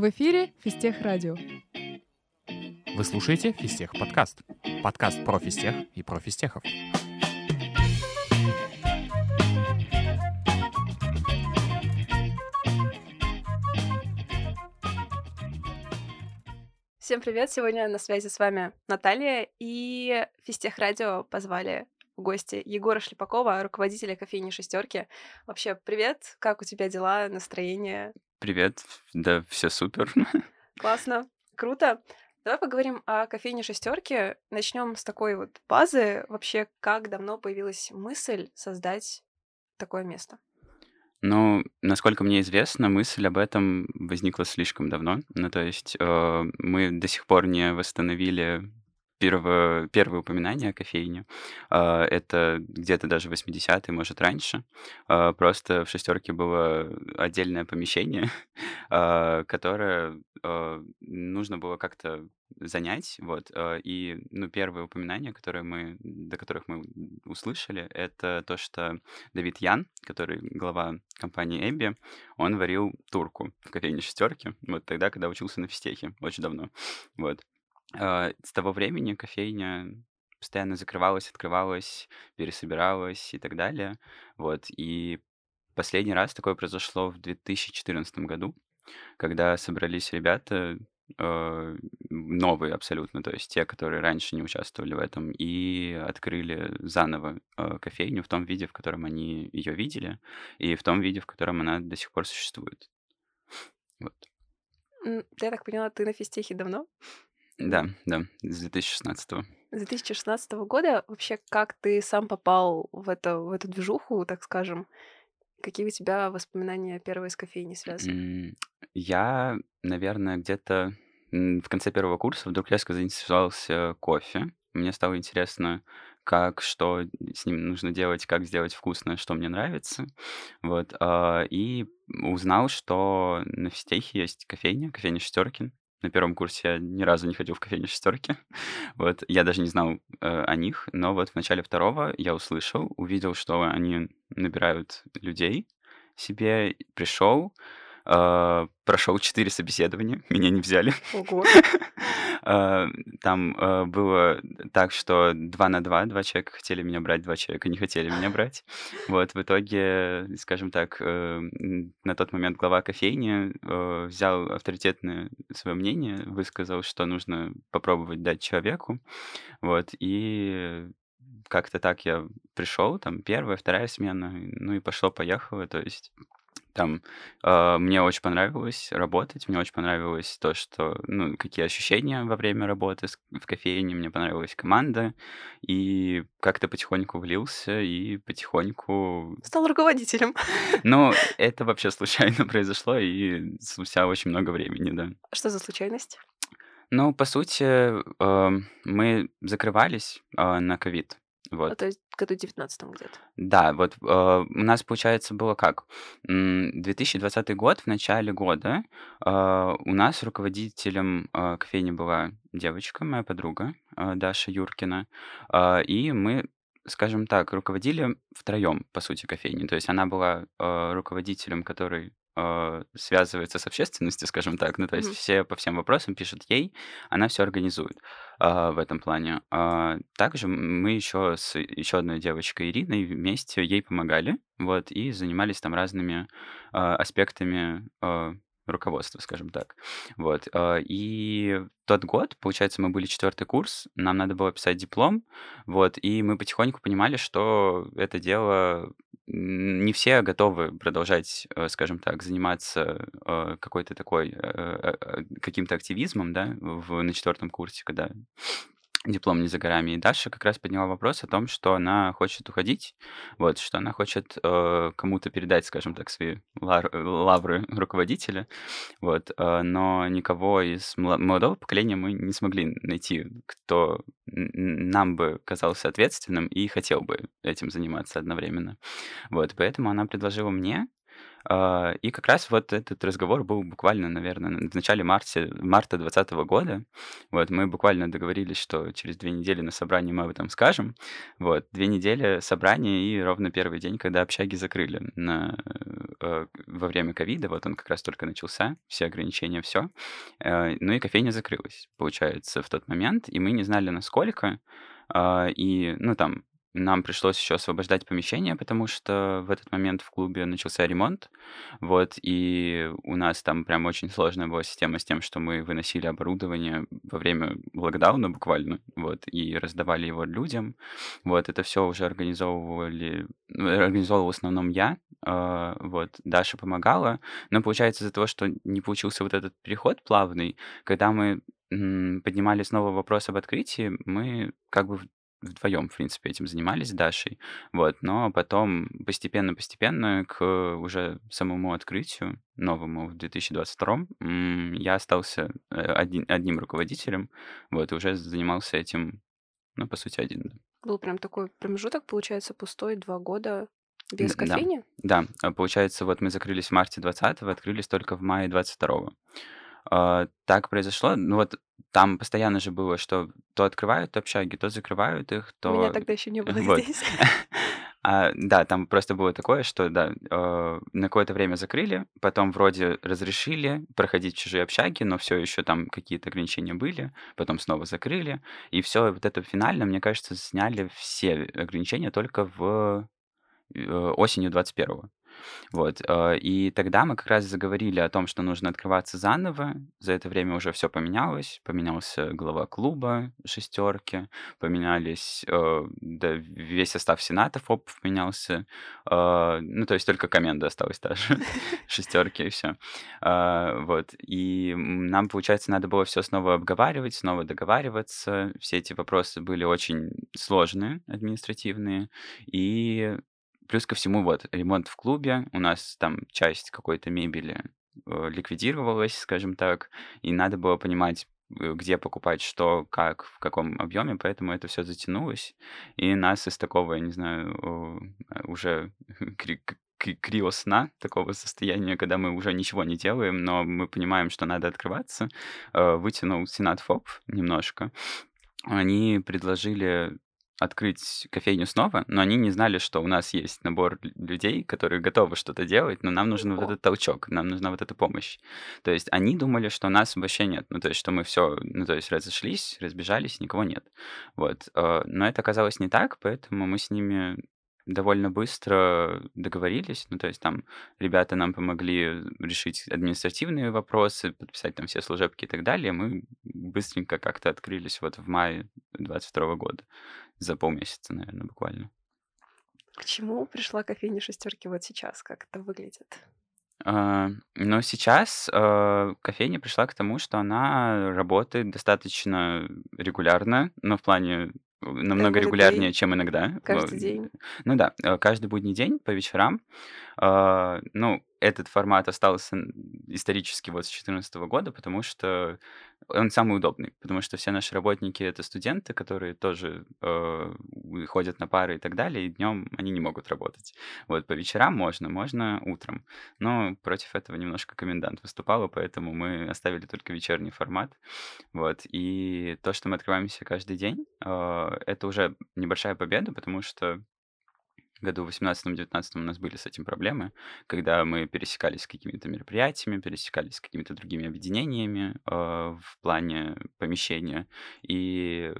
В эфире Фистех Радио. Вы слушаете Фистех подкаст. Подкаст про фистех и про фистехов. Всем привет! Сегодня на связи с вами Наталья и Фистех Радио позвали гости Егора Шлепакова, руководителя кофейни «Шестерки». Вообще, привет! Как у тебя дела, настроение? Привет, да, все супер. Классно, круто. Давай поговорим о кофейне «Шестерки». Начнем с такой вот базы. Вообще, как давно появилась мысль создать такое место? Ну, насколько мне известно, мысль об этом возникла слишком давно. Ну, то есть э, мы до сих пор не восстановили первое, первое упоминание о кофейне. А, это где-то даже 80-е, может, раньше. А, просто в «шестерке» было отдельное помещение, а, которое нужно было как-то занять. Вот. И ну, первое упоминание, которое мы, до которых мы услышали, это то, что Давид Ян, который глава компании Эбби, он варил турку в кофейне «шестерки». Вот тогда, когда учился на физтехе, очень давно. Вот. А, с того времени кофейня постоянно закрывалась, открывалась, пересобиралась и так далее. Вот. И последний раз такое произошло в 2014 году, когда собрались ребята, э, новые абсолютно, то есть те, которые раньше не участвовали в этом, и открыли заново э, кофейню в том виде, в котором они ее видели, и в том виде, в котором она до сих пор существует. Вот. Я так поняла, ты на физтехе давно? Да, да, с 2016 С 2016 года вообще как ты сам попал в, это, в эту движуху, так скажем? Какие у тебя воспоминания первые с кофейни связаны? Я, наверное, где-то в конце первого курса вдруг резко заинтересовался кофе. Мне стало интересно, как, что с ним нужно делать, как сделать вкусно, что мне нравится. Вот. а, И узнал, что на физтехе есть кофейня, кофейня Шестеркин на первом курсе я ни разу не ходил в кофейне шестерки. вот, я даже не знал э, о них, но вот в начале второго я услышал, увидел, что они набирают людей себе, пришел, прошел четыре собеседования, меня не взяли. Ого. А, там а, было так, что два на два, два человека хотели меня брать, два человека не хотели меня брать. Вот, в итоге, скажем так, э, на тот момент глава кофейни э, взял авторитетное свое мнение, высказал, что нужно попробовать дать человеку. Вот, и как-то так я пришел, там первая, вторая смена, ну и пошло-поехало, то есть там э, мне очень понравилось работать, мне очень понравилось то, что, ну, какие ощущения во время работы в кофейне, мне понравилась команда, и как-то потихоньку влился, и потихоньку... Стал руководителем. Ну, это вообще случайно произошло, и спустя очень много времени, да. Что за случайность? Ну, по сути, э, мы закрывались э, на ковид. А, Вот. то есть году 19 где-то. Да, вот э, у нас, получается, было как? М, 2020 год, в начале года, э, у нас руководителем э, кофейни была девочка, моя подруга, э, Даша Юркина, э, и мы, скажем так, руководили втроем, по сути, кофейни. То есть она была э, руководителем, который э, связывается с общественностью, скажем так. Ну, то есть Мгм. все по всем вопросам пишут ей, она все организует а, в этом плане. А, также мы еще с еще одной девочкой Ириной вместе ей помогали, вот, и занимались там разными а, аспектами а, руководства, скажем так. Вот. а, И тот год, получается, мы были четвертый курс, нам надо было писать диплом, вот, и мы потихоньку понимали, что это дело не все готовы продолжать, э, скажем так, заниматься э, какой-то такой, э, каким-то активизмом, да, в, на четвертом курсе, когда диплом не за горами. И Даша как раз подняла вопрос о том, что она хочет уходить, вот, что она хочет э, кому-то передать, скажем так, свои лар- лавры руководителя, вот, э, но никого из молодого поколения мы не смогли найти, кто нам бы казался ответственным и хотел бы этим заниматься одновременно. Вот, поэтому она предложила мне, и как раз вот этот разговор был буквально, наверное, в начале марта, марта 2020 года. Вот, мы буквально договорились, что через две недели на собрании мы об этом скажем. Вот, две недели собрания и ровно первый день, когда общаги закрыли на, э, во время ковида, вот он как раз только начался, все ограничения, все. Э, ну и кофейня закрылась, получается, в тот момент, и мы не знали, насколько. А, и, ну, там, нам пришлось еще освобождать помещение, потому что в этот момент в клубе начался ремонт. Вот, и у нас там прям очень сложная была система с тем, что мы выносили оборудование во время локдауна буквально, вот, и раздавали его людям. Вот, это все уже организовывали, ну, организовывал в основном я, э, вот, Даша помогала. Но получается из-за того, что не получился вот этот переход плавный, когда мы поднимали снова вопрос об открытии, мы как бы вдвоем, в принципе, этим занимались с Дашей. Вот, но потом постепенно-постепенно к уже самому открытию новому в 2022 я остался э, один, одним руководителем, вот, и уже занимался этим, ну, по сути, один. Был прям такой промежуток, получается, пустой два года без кофейни? Да, да. Получается, вот мы закрылись в марте 20 открылись только в мае 22 -го. А, так произошло. Ну вот там постоянно же было, что то открывают общаги, то закрывают их, то... Меня тогда еще не было вот. здесь. А, да, там просто было такое, что да, э, на какое-то время закрыли, потом вроде разрешили проходить чужие общаги, но все еще там какие-то ограничения были, потом снова закрыли, и все вот это финально, мне кажется, сняли все ограничения только в э, осенью 21-го. Вот. Э, и тогда мы как раз заговорили о том, что нужно открываться заново. За это время уже все поменялось. Поменялся глава клуба шестерки, поменялись э, да, весь состав сената ФОП поменялся. Э, ну, то есть только команда осталась та же, шестерки и все. Вот. И нам, получается, надо было все снова обговаривать, снова договариваться. Все эти вопросы были очень сложные, административные. И Плюс ко всему, вот, ремонт в клубе, у нас там часть какой-то мебели э, ликвидировалась, скажем так, и надо было понимать, э, где покупать что, как, в каком объеме, поэтому это все затянулось, и нас из такого, я не знаю, уже кри криосна, такого состояния, когда мы уже ничего не делаем, но мы понимаем, что надо открываться, э, вытянул Сенат ФОП немножко. Они предложили открыть кофейню снова, но они не знали, что у нас есть набор людей, которые готовы что-то делать, но нам нужен вот этот толчок, нам нужна вот эта помощь. То есть они думали, что нас вообще нет, ну то есть что мы все, ну то есть разошлись, разбежались, никого нет. Вот. Э, но это оказалось не так, поэтому мы с ними довольно быстро договорились. Ну, то есть там ребята нам помогли решить административные вопросы, подписать там все служебки и так далее. Мы быстренько как-то открылись вот в мае 22 года за полмесяца, наверное, буквально. К чему пришла кофейня шестерки вот сейчас? Как это выглядит? А, но сейчас а, кофейня пришла к тому, что она работает достаточно регулярно, но в плане намного Каждый регулярнее, день? чем иногда. Каждый день? Ну да, э, каждый будний день по вечерам. А, ну, этот формат остался исторически вот с 2014 года, потому что он самый удобный, потому что все наши работники это студенты, которые тоже э, ходят на пары и так далее, и днем они не могут работать. Вот по вечерам можно, можно утром. Но против этого немножко комендант выступала, поэтому мы оставили только вечерний формат. Вот. И то, что мы открываемся каждый день, э, это уже небольшая победа, потому что году в 18-19 у нас были с этим проблемы, когда мы пересекались с какими-то мероприятиями, пересекались с какими-то другими объединениями э, в плане помещения, и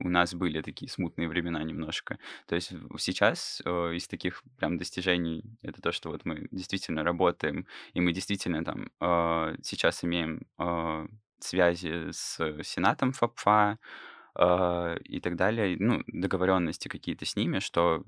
у нас были такие смутные времена немножко. То есть сейчас э, из таких прям достижений это то, что вот мы действительно работаем, и мы действительно там э, сейчас имеем э, связи с Сенатом ФАПФА, э, и так далее, ну, договоренности какие-то с ними, что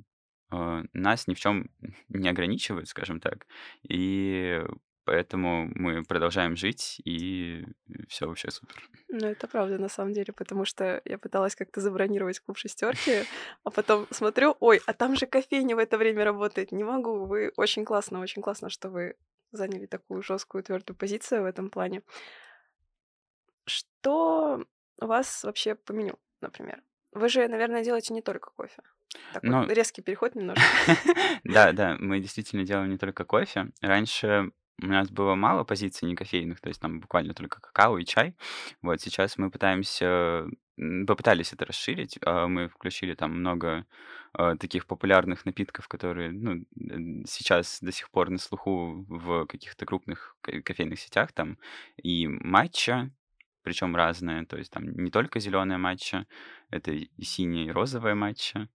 нас ни в чем не ограничивают, скажем так. И поэтому мы продолжаем жить, и все вообще супер. Ну, это правда, на самом деле, потому что я пыталась как-то забронировать клуб шестерки, а потом смотрю, ой, а там же кофейня в это время работает. Не могу. Вы очень классно, очень классно, что вы заняли такую жесткую, твердую позицию в этом плане. Что у вас вообще по меню, например? Вы же, наверное, делаете не только кофе. Такой Но резкий переход немножко. Да, да, мы действительно делаем не только кофе. Раньше у нас было мало позиций некофейных, то есть там буквально только какао и чай. Вот сейчас мы пытаемся, попытались это расширить. а, Мы включили там много а, таких популярных напитков, которые, ну, сейчас до сих пор на слуху в каких-то крупных ко- кофейных сетях, там и матча, причем разные, то есть там не только зеленая матча, это и синяя, и розовая матча.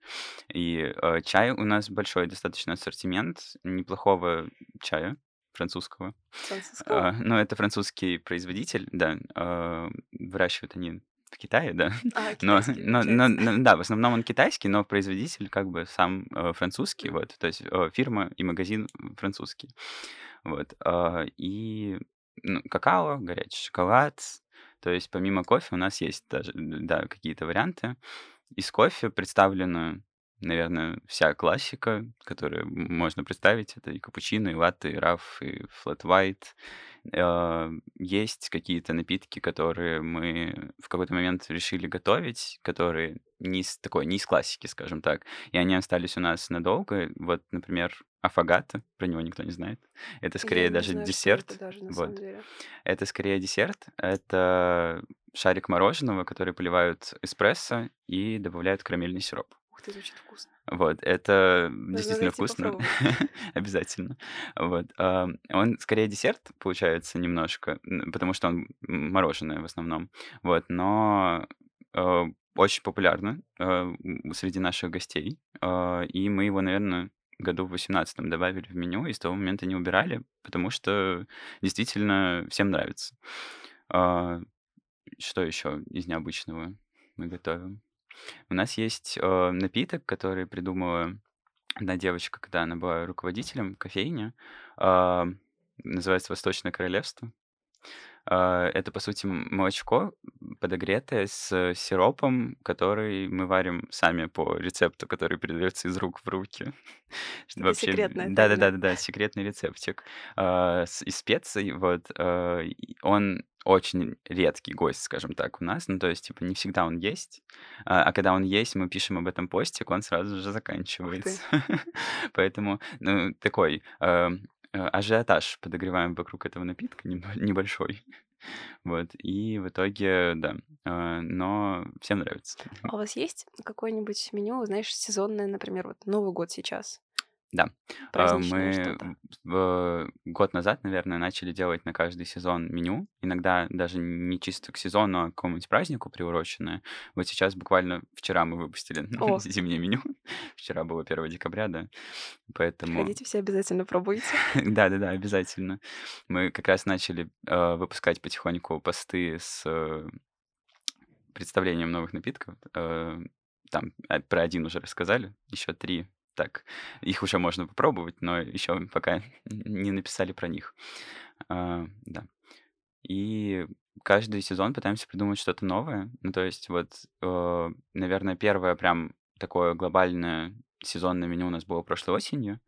И э, чай у нас большой достаточно ассортимент неплохого чая французского. Французского? А, ну, это французский производитель, да. а, выращивают они в Китае, да. А, Но, но, но- но- да, в основном он китайский, но производитель как бы сам э, французский, вот. То есть э, фирма и магазин французский. Вот. а, и ну, какао, горячий шоколад. То есть помимо кофе у нас есть даже, да, какие-то варианты. Из кофе представлена, наверное, вся классика, которую можно представить. Это и капучино, и латте, и раф, и флэт white. Э, Есть какие-то напитки, которые мы в какой-то момент решили готовить, которые не из такой, не из классики, скажем так. И они остались у нас надолго. Вот, например, афагато, про него никто не знает. Это Я скорее не даже знаю, десерт. это даже Вот. Это скорее десерт. Это шарик мороженого, который поливают эспрессо и добавляют карамельный сироп. Ух ты, звучит вкусно. Вот, это Нужно действительно вкусно. Обязательно. Вот. а, Он скорее десерт, получается, немножко, потому что он мороженое в основном. Вот, но э, очень популярно м, среди наших гостей. А, И мы его, наверное, году в 18 добавили в меню, и с того момента не убирали, потому что действительно всем нравится. А, Что еще из необычного мы готовим? У нас есть э, напиток, который придумала одна девочка, когда она была руководителем кофейни. а, Называется «Восточное королевство». А, Это, по сути, молочко подогретое с сиропом, который мы варим сами по рецепту, который передается из рук в руки. Это Вообще, секретная тайна. да-да-да-да, секретный рецептик. А, Из специй, вот, а, он очень редкий гость, скажем так, у нас. Ну, то есть, типа, не всегда он есть. А а когда он есть, мы пишем об этом постик, он сразу же заканчивается. Поэтому, ну, такой э, ажиотаж подогреваем вокруг этого напитка небо- небольшой. Вот. И в итоге, да. э, Но всем нравится. А у вас есть какое-нибудь меню, знаешь, сезонное, например, вот Новый год сейчас? Да. А, Мы в- год назад, наверное, начали делать на каждый сезон меню. Иногда даже не чисто к сезону, а к какому-нибудь празднику приуроченное. Вот сейчас буквально вчера мы выпустили О, зимнее меню. Вчера было 1 декабря, да. Поэтому приходите все обязательно пробуйте. Да-да-да, обязательно. Мы как раз начали э, выпускать потихоньку посты с э, представлением новых напитков. Э, там а, про один уже рассказали, еще три. Так, их уже можно попробовать, но еще пока не написали про них. А, да. И каждый сезон пытаемся придумать что-то новое. Ну, то есть вот, э, наверное, первое прям такое глобальное сезонное меню у нас было прошлой осенью.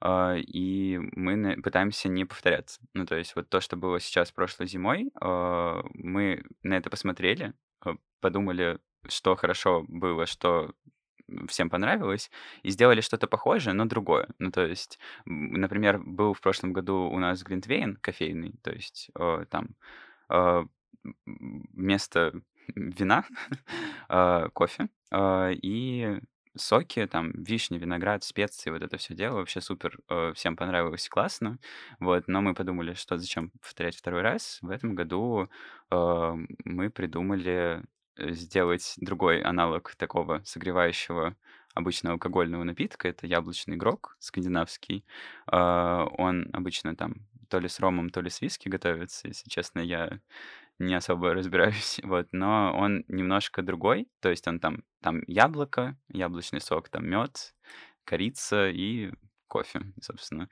А, и мы пытаемся не повторяться. Ну, то есть вот то, что было сейчас прошлой зимой, а, мы на это посмотрели, а, подумали, что хорошо было, что всем понравилось, и сделали что-то похожее, но другое. Ну, то есть, например, был в прошлом году у нас Глинтвейн кофейный, то есть э, там э, вместо вина э, кофе э, и соки, там, вишня, виноград, специи, вот это все дело, вообще супер, э, всем понравилось, классно, вот, но мы подумали, что зачем повторять второй раз, в этом году э, мы придумали сделать другой аналог такого согревающего обычно алкогольного напитка, это яблочный грог скандинавский, А, он обычно там то ли с ромом, то ли с виски готовится, если честно, я не особо разбираюсь, вот, но он немножко другой, то есть он там, там яблоко, яблочный сок, там мед, корица и кофе, собственно.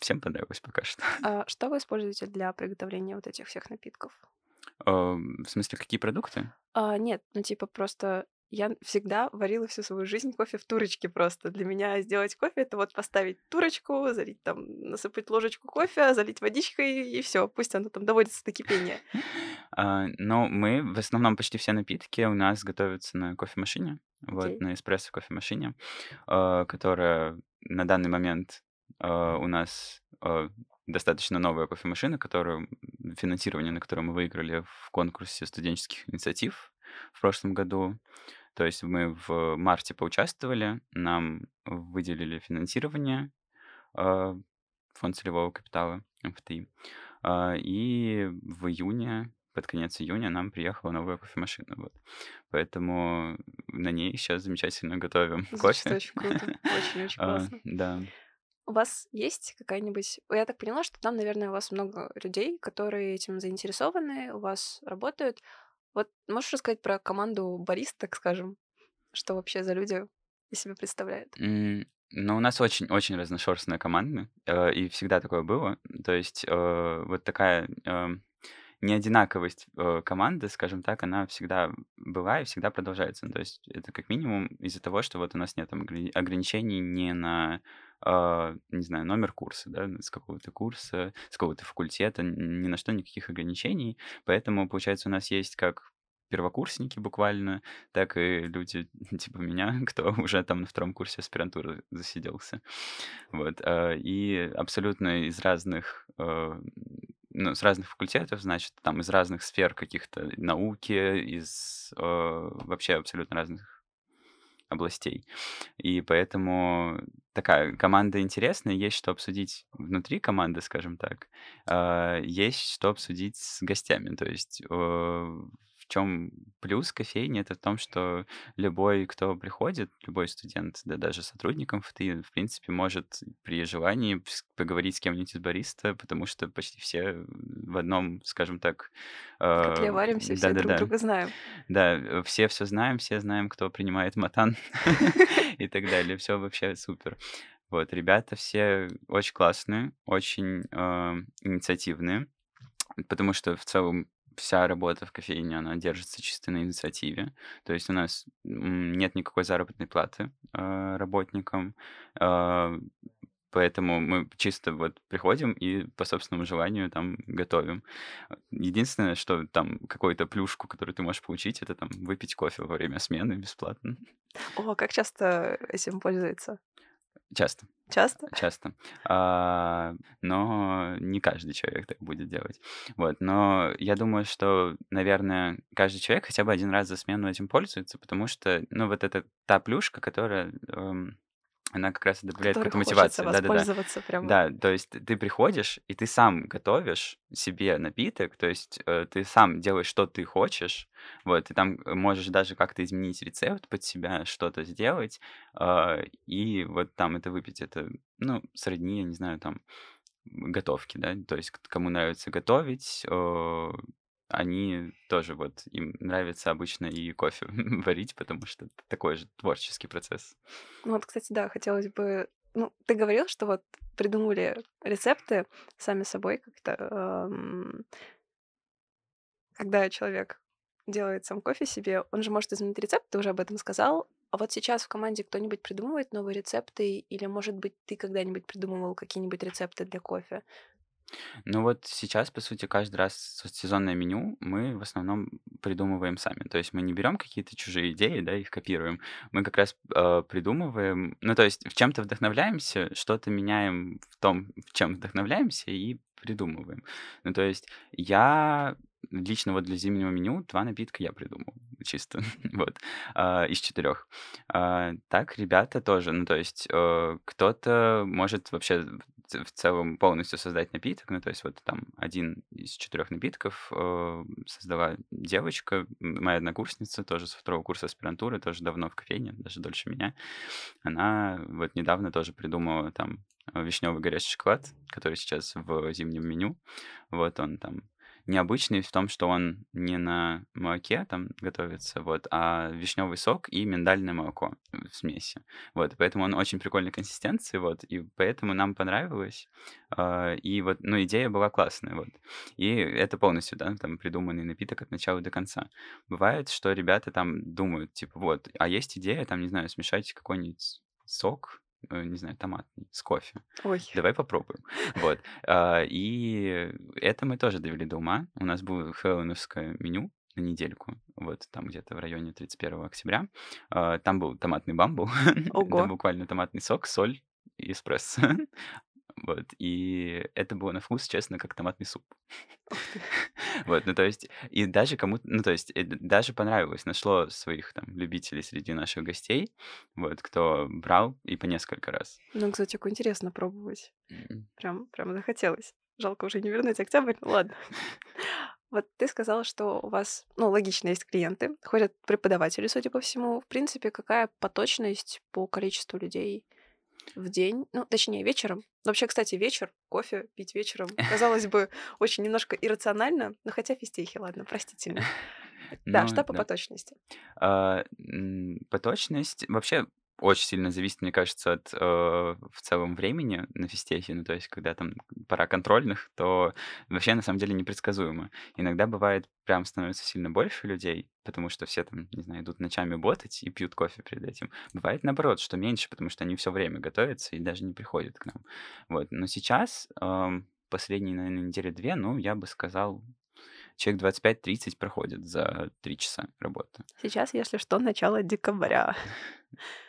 Всем понравилось пока что. А что вы используете для приготовления вот этих всех напитков? А, В смысле, какие продукты? А, нет, ну типа просто я всегда варила всю свою жизнь кофе в турочке просто. Для меня сделать кофе это вот поставить турочку, залить там, насыпать ложечку кофе, залить водичкой и все, пусть оно там доводится до кипения. А, Но мы в основном почти все напитки у нас готовятся на кофемашине. вот, на эспрессо кофемашине, э, которая на данный момент э, у нас э, достаточно новая кофемашина, которую, финансирование на которое мы выиграли в конкурсе студенческих инициатив в прошлом году. То есть мы в марте поучаствовали, нам выделили финансирование, э, фонд целевого капитала МФТИ. А, И в июне, под конец июня, нам приехала новая кофемашина. Вот. Поэтому на ней сейчас замечательно готовим Звучит кофе. очень круто. Очень-очень А, классно. Да. У вас есть какая-нибудь... Я так поняла, что там, наверное, у вас много людей, которые этим заинтересованы, у вас работают. Вот можешь рассказать про команду барист, так скажем? Что вообще за люди из себя представляют? М, Ну, у нас очень-очень разношерстная команда, э, и всегда такое было. То есть э, вот такая эм, неодинаковость э, команды, скажем так, она всегда была и всегда продолжается. Ну, То есть это как минимум из-за того, что вот у нас нет там ограни- ограничений не на, э, не знаю, номер курса, да, с какого-то курса, с какого-то факультета, ни на что никаких ограничений. Поэтому, получается, у нас есть как первокурсники буквально, так и люди типа меня, кто уже там на втором курсе аспирантуры засиделся. Вот. э, И абсолютно из разных э, ну, с разных факультетов, значит, там из разных сфер каких-то науки, из э, вообще абсолютно разных областей. И поэтому такая команда интересная, есть что обсудить внутри команды, скажем так, а, есть что обсудить с гостями. То есть э, в чем плюс кофейни, это в том, что любой, кто приходит, любой студент, да даже сотрудником ФТИ, в принципе, может при желании поговорить с кем-нибудь из бариста, потому что почти все в одном, скажем так, котле э, варимся, все друг да-да-да, друга знаем. да, все все знаем, все знаем, кто принимает матан и так далее. Все вообще супер. Вот, ребята все очень классные, очень э, инициативные, потому что в целом вся работа в кофейне, она держится чисто на инициативе. То есть у нас нет никакой заработной платы э, работникам, э, поэтому мы чисто вот приходим и по собственному желанию там готовим. Единственное, что там какую-то плюшку, которую ты можешь получить, это там выпить кофе во время смены бесплатно. О, как часто этим пользуется? Часто, Часто? часто. А, но не каждый человек так будет делать. Вот, но я думаю, что, наверное, каждый человек хотя бы один раз за смену этим пользуется, потому что, ну, вот это та плюшка, которая, эм, она как раз и добавляет какую-то хочется мотивацию. Да-да-да. воспользоваться прямо. Да, то есть ты приходишь, и ты сам готовишь себе напиток, то есть э, ты сам делаешь, что ты хочешь, вот, ты там э, можешь даже как-то изменить рецепт под себя, что-то сделать, а, и вот там это выпить. Это, ну, сродни, я не знаю, там, готовки, да, то есть к- кому нравится готовить, э, они тоже вот, им нравится обычно и кофе варить, потому что это такой же творческий процесс. Ну вот, кстати, да, хотелось бы... Ну, ты говорил, что вот придумали рецепты сами собой как-то. Когда человек делает сам кофе себе, он же может изменить рецепт, ты уже об этом сказал. А вот сейчас в команде кто-нибудь придумывает новые рецепты? Или, может быть, ты когда-нибудь придумывал какие-нибудь рецепты для кофе? Ну вот сейчас, по сути, каждый раз сезонное меню мы в основном придумываем сами. То есть мы не берем какие-то чужие идеи, да, их копируем. Мы как раз э, придумываем, ну то есть в чем-то вдохновляемся, что-то меняем в том, в чем вдохновляемся и придумываем. Ну то есть я лично вот для зимнего меню два напитка я придумал чисто, вот, а, из четырех. А, так ребята тоже, ну то есть э, кто-то может вообще в целом полностью создать напиток. Ну, то есть вот там один из четырех напитков э, создала девочка, моя однокурсница, тоже со второго курса аспирантуры, тоже давно в кофейне, даже дольше меня. Она вот недавно тоже придумала там вишневый горячий шоколад, который сейчас в зимнем меню. Вот он там необычный в том, что он не на молоке там готовится, вот, а вишневый сок и миндальное молоко в смеси. Вот, поэтому он очень прикольной консистенции, вот, и поэтому нам понравилось. а, И вот, ну, идея была классная, вот. И это полностью, да, там, придуманный напиток от начала до конца. Бывает, что ребята там думают, типа, вот, а есть идея, там, не знаю, смешать какой-нибудь сок, не знаю, томатный с кофе. Ой, Давай попробуем. Вот. А, И это мы тоже довели до ума. У нас было хэллоуиновское меню на недельку, вот там где-то в районе 31 октября. А, Там был томатный бамбл, Ого. буквально томатный сок, соль и эспрессо. Вот, и это было на вкус, честно, как томатный суп. Вот, ну то есть, и даже кому-то, ну то есть, э, даже понравилось, нашло своих там любителей среди наших гостей, вот, кто брал и по несколько раз. Ну, экзотику интересно пробовать. Прям, прям захотелось. Жалко уже не вернуть октябрь, ну ладно. Вот ты сказала, что у вас, ну, логично, есть клиенты, ходят преподаватели, судя по всему. В принципе, какая поточность по количеству людей в день? Ну, точнее, вечером. Но Вообще, кстати, вечер, кофе пить вечером, казалось бы, очень немножко иррационально, но хотя фистехи, ладно, простите меня. Да, Ну, что по да. поточности? А, Поточность вообще очень сильно зависит, мне кажется, от э, в целом времени на физтехе. Ну, то есть, когда там пора контрольных, то вообще на самом деле непредсказуемо. Иногда бывает прям становится сильно больше людей, потому что все там, не знаю, идут ночами ботать и пьют кофе перед этим. Бывает наоборот, что меньше, потому что они все время готовятся и даже не приходят к нам. Вот. Но сейчас, ам, последние, наверное, недели две, ну, я бы сказал, человек 25-30 проходит за три часа работы. Сейчас, если что, начало декабря.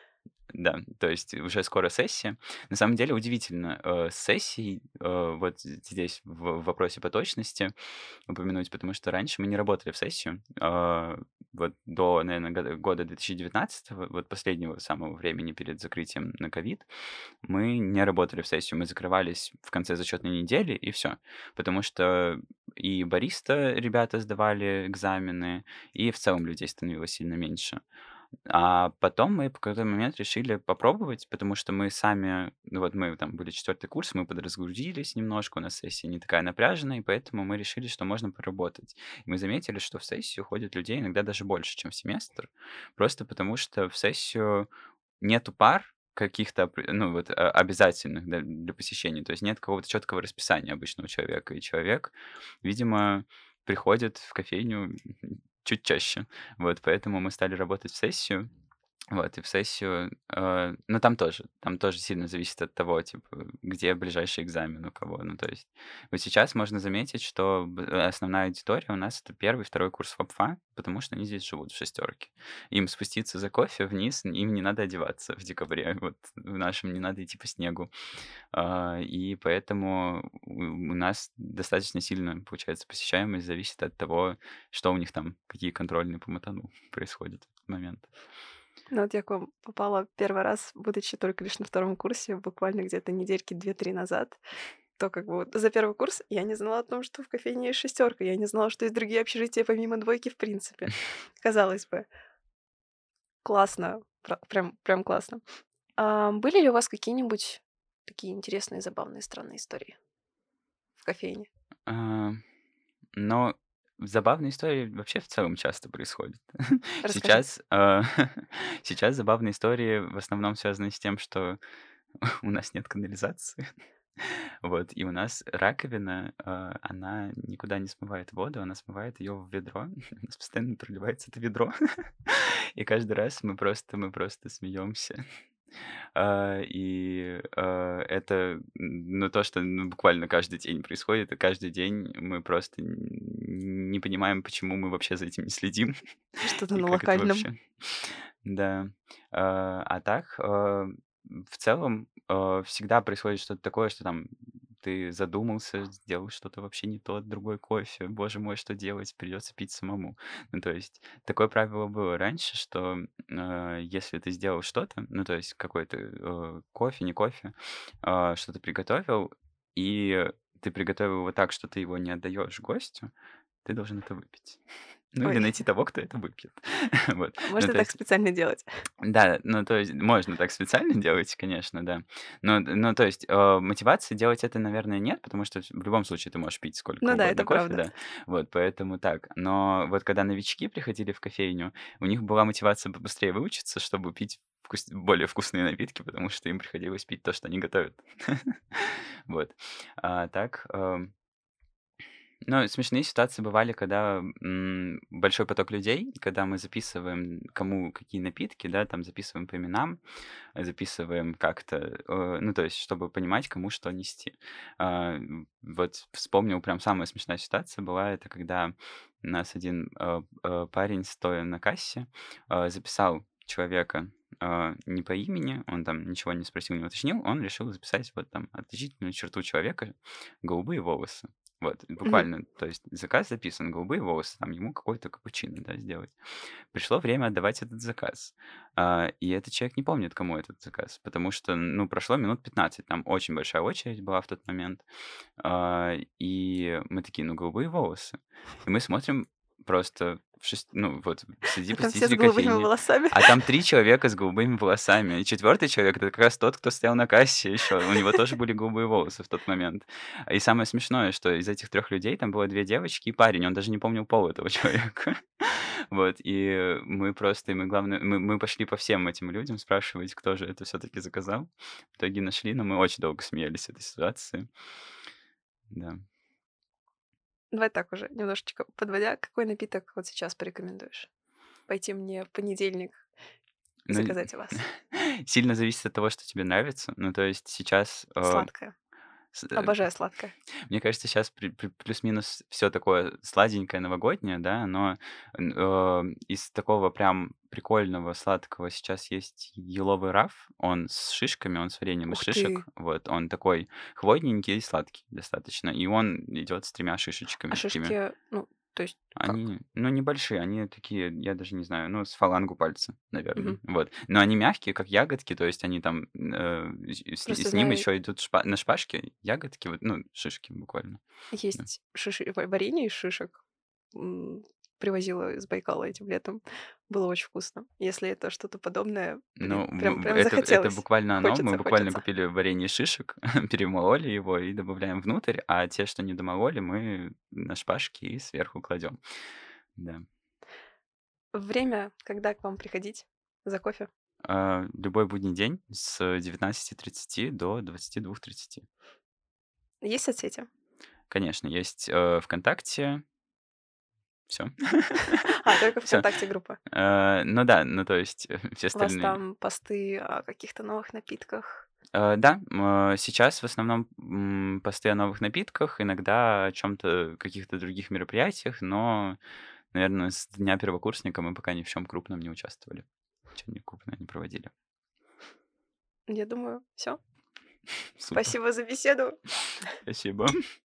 Да, то есть уже скоро сессия. На самом деле удивительно, э, с сессией э, вот здесь в в вопросе поточности упомянуть, потому что раньше мы не работали в сессию. А, Вот до, наверное, года 2019, вот последнего самого времени перед закрытием на ковид, мы не работали в сессию, мы закрывались в конце зачетной недели и все. Потому что и бариста ребята сдавали экзамены, и в целом людей становилось сильно меньше. А потом мы в какой-то момент решили попробовать, потому что мы сами, ну вот мы там были четвертый курс, мы подразгрузились немножко, у нас сессия не такая напряженная, и поэтому мы решили, что можно поработать. И мы заметили, что в сессию ходят людей иногда даже больше, чем в семестр, просто потому что в сессию нету пар каких-то, ну вот, а, обязательных да, для посещения, то есть нет какого-то четкого расписания обычного человека, и человек, видимо, приходит в кофейню чуть чаще. Вот, поэтому мы стали работать в сессию. Вот, и в сессию, э, ну, там тоже, там тоже сильно зависит от того, типа, где ближайший экзамен у кого. Ну, то есть, вот сейчас можно заметить, что э, основная аудитория у нас это первый, второй курс ФАПФА, потому что они здесь живут в шестерке. Им спуститься за кофе вниз, им не надо одеваться в декабре, вот, в нашем не надо идти по снегу. А, И поэтому у нас достаточно сильно, получается, посещаемость зависит от того, что у них там, какие контрольные по матану происходят в момент. Ну вот я к вам попала первый раз, будучи только лишь на втором курсе, буквально где-то недельки две-три назад. То как бы за первый курс я не знала о том, что в кофейне есть шестерка. Я не знала, что есть другие общежития помимо двойки в принципе. Казалось бы. Классно. Прям, прям классно. А, были ли у вас какие-нибудь такие интересные, забавные, странные истории в кофейне? А, Но забавные истории вообще в целом часто происходят. Расскажи. Сейчас, а, сейчас забавные истории в основном связаны с тем, что у нас нет канализации. Вот, и у нас раковина, а, она никуда не смывает воду, она смывает ее в ведро. У нас постоянно проливается это ведро. И каждый раз мы просто, мы просто смеемся. А, И а, это, ну, то, что ну, буквально каждый день происходит, и каждый день мы просто не понимаем, почему мы вообще за этим не следим. Что-то на локальном. Да. А а так, в целом, всегда происходит что-то такое, что там ты задумался, сделал что-то вообще не то, другой кофе. Боже мой, что делать? Придется пить самому. Ну, то есть, такое правило было раньше, что а, если ты сделал что-то, ну, то есть, какой-то э, кофе, не кофе, а, что-то приготовил, и ты приготовил его так, что ты его не отдаешь гостю, ты должен это выпить. Ну, или Ой. найти того, кто это выпьет. Вот. Ну, Можно то так есть, специально делать. да, ну, то есть, можно так специально делать, конечно, да. Но, ну, то есть, э, мотивации делать это, наверное, нет, потому что в любом случае ты можешь пить сколько Ну да, угодно это кофе, правда. да. Вот, поэтому так. Но вот когда новички приходили в кофейню, у них была мотивация побыстрее выучиться, чтобы пить вкус- более вкусные напитки, потому что им приходилось пить то, что они готовят. Вот. А так, эм, Ну, смешные ситуации бывали, когда м, большой поток людей, когда мы записываем, кому какие напитки, да, там записываем по именам, э, записываем как-то, э, ну, то есть, чтобы понимать, кому что нести. А, вот вспомнил, прям самая смешная ситуация была, это когда у нас один э, э, парень, стоя на кассе, э, записал человека э, не по имени, он там ничего не спросил, не уточнил, он решил записать вот там отличительную черту человека, голубые волосы. Вот, буквально, то есть заказ записан, голубые волосы, там ему какой-то капучино, да, сделать. Пришло время отдавать этот заказ. А, и этот человек не помнит, кому этот заказ, потому что, ну, прошло минут 15, там очень большая очередь была в тот момент. А, и мы такие, ну, голубые волосы. И мы смотрим просто в шесть... ну, вот, среди А там все с посетителей голубыми кофейни. волосами. А там три человека с голубыми волосами. И четвертый человек это как раз тот, кто стоял на кассе еще. У него тоже были голубые волосы в тот момент. И самое смешное, что из этих трех людей там было две девочки и парень. Он даже не помнил пол этого человека. Вот. И мы просто, и мы главное, мы, мы пошли по всем этим людям спрашивать, кто же это все-таки заказал. В итоге нашли, но мы очень долго смеялись этой ситуации. Да. Давай так уже, немножечко подводя, какой напиток вот сейчас порекомендуешь? Пойти мне в понедельник Ну, заказать у вас. сильно зависит от того, что тебе нравится. Ну, то есть сейчас... э, Сладкое. С- э, Обожаю сладкое. Мне кажется, сейчас плюс-минус все такое сладенькое новогоднее, да, но э, из такого прям прикольного сладкого сейчас есть еловый раф, он с шишками, он с вареньем из Ух шишек, ты! вот, он такой хвойненький и сладкий достаточно, и он идет с тремя шишечками А такими. шишки, ну, то есть как? Они, ну, небольшие, они такие, я даже не знаю, ну, с фалангу пальца, наверное, Мгм. вот. Но они мягкие, как ягодки, то есть они там, э, с, Просто с ним знаю, еще идут шпа- на шпажке ягодки, вот, ну, шишки буквально. Да. есть шиши... ва- варенье из шишек. Привозила из Байкала этим летом. Было очень вкусно. Если это что-то подобное, Ну, прям, прям это, это захотелось. буквально оно. Мы Хочется, буквально хочется. купили варенье шишек, перемололи его и добавляем внутрь, а те, что не домололи, мы на шпажки и сверху кладем. Да. Время, когда к вам приходить за кофе? А, любой будний день с 19.30 до 22.30. Есть соцсети? Конечно, есть э, ВКонтакте. Все. А, только. ВКонтакте группа. Ну да, ну то есть э, все У вас остальные. там посты о каких-то новых напитках. Э, Да, э, сейчас в основном посты о новых напитках, иногда о чем-то, каких-то других мероприятиях, но, наверное, с дня первокурсника мы пока ни в чем крупном не участвовали. Ничего не крупное не проводили. Я думаю, все. Спасибо за беседу. Спасибо.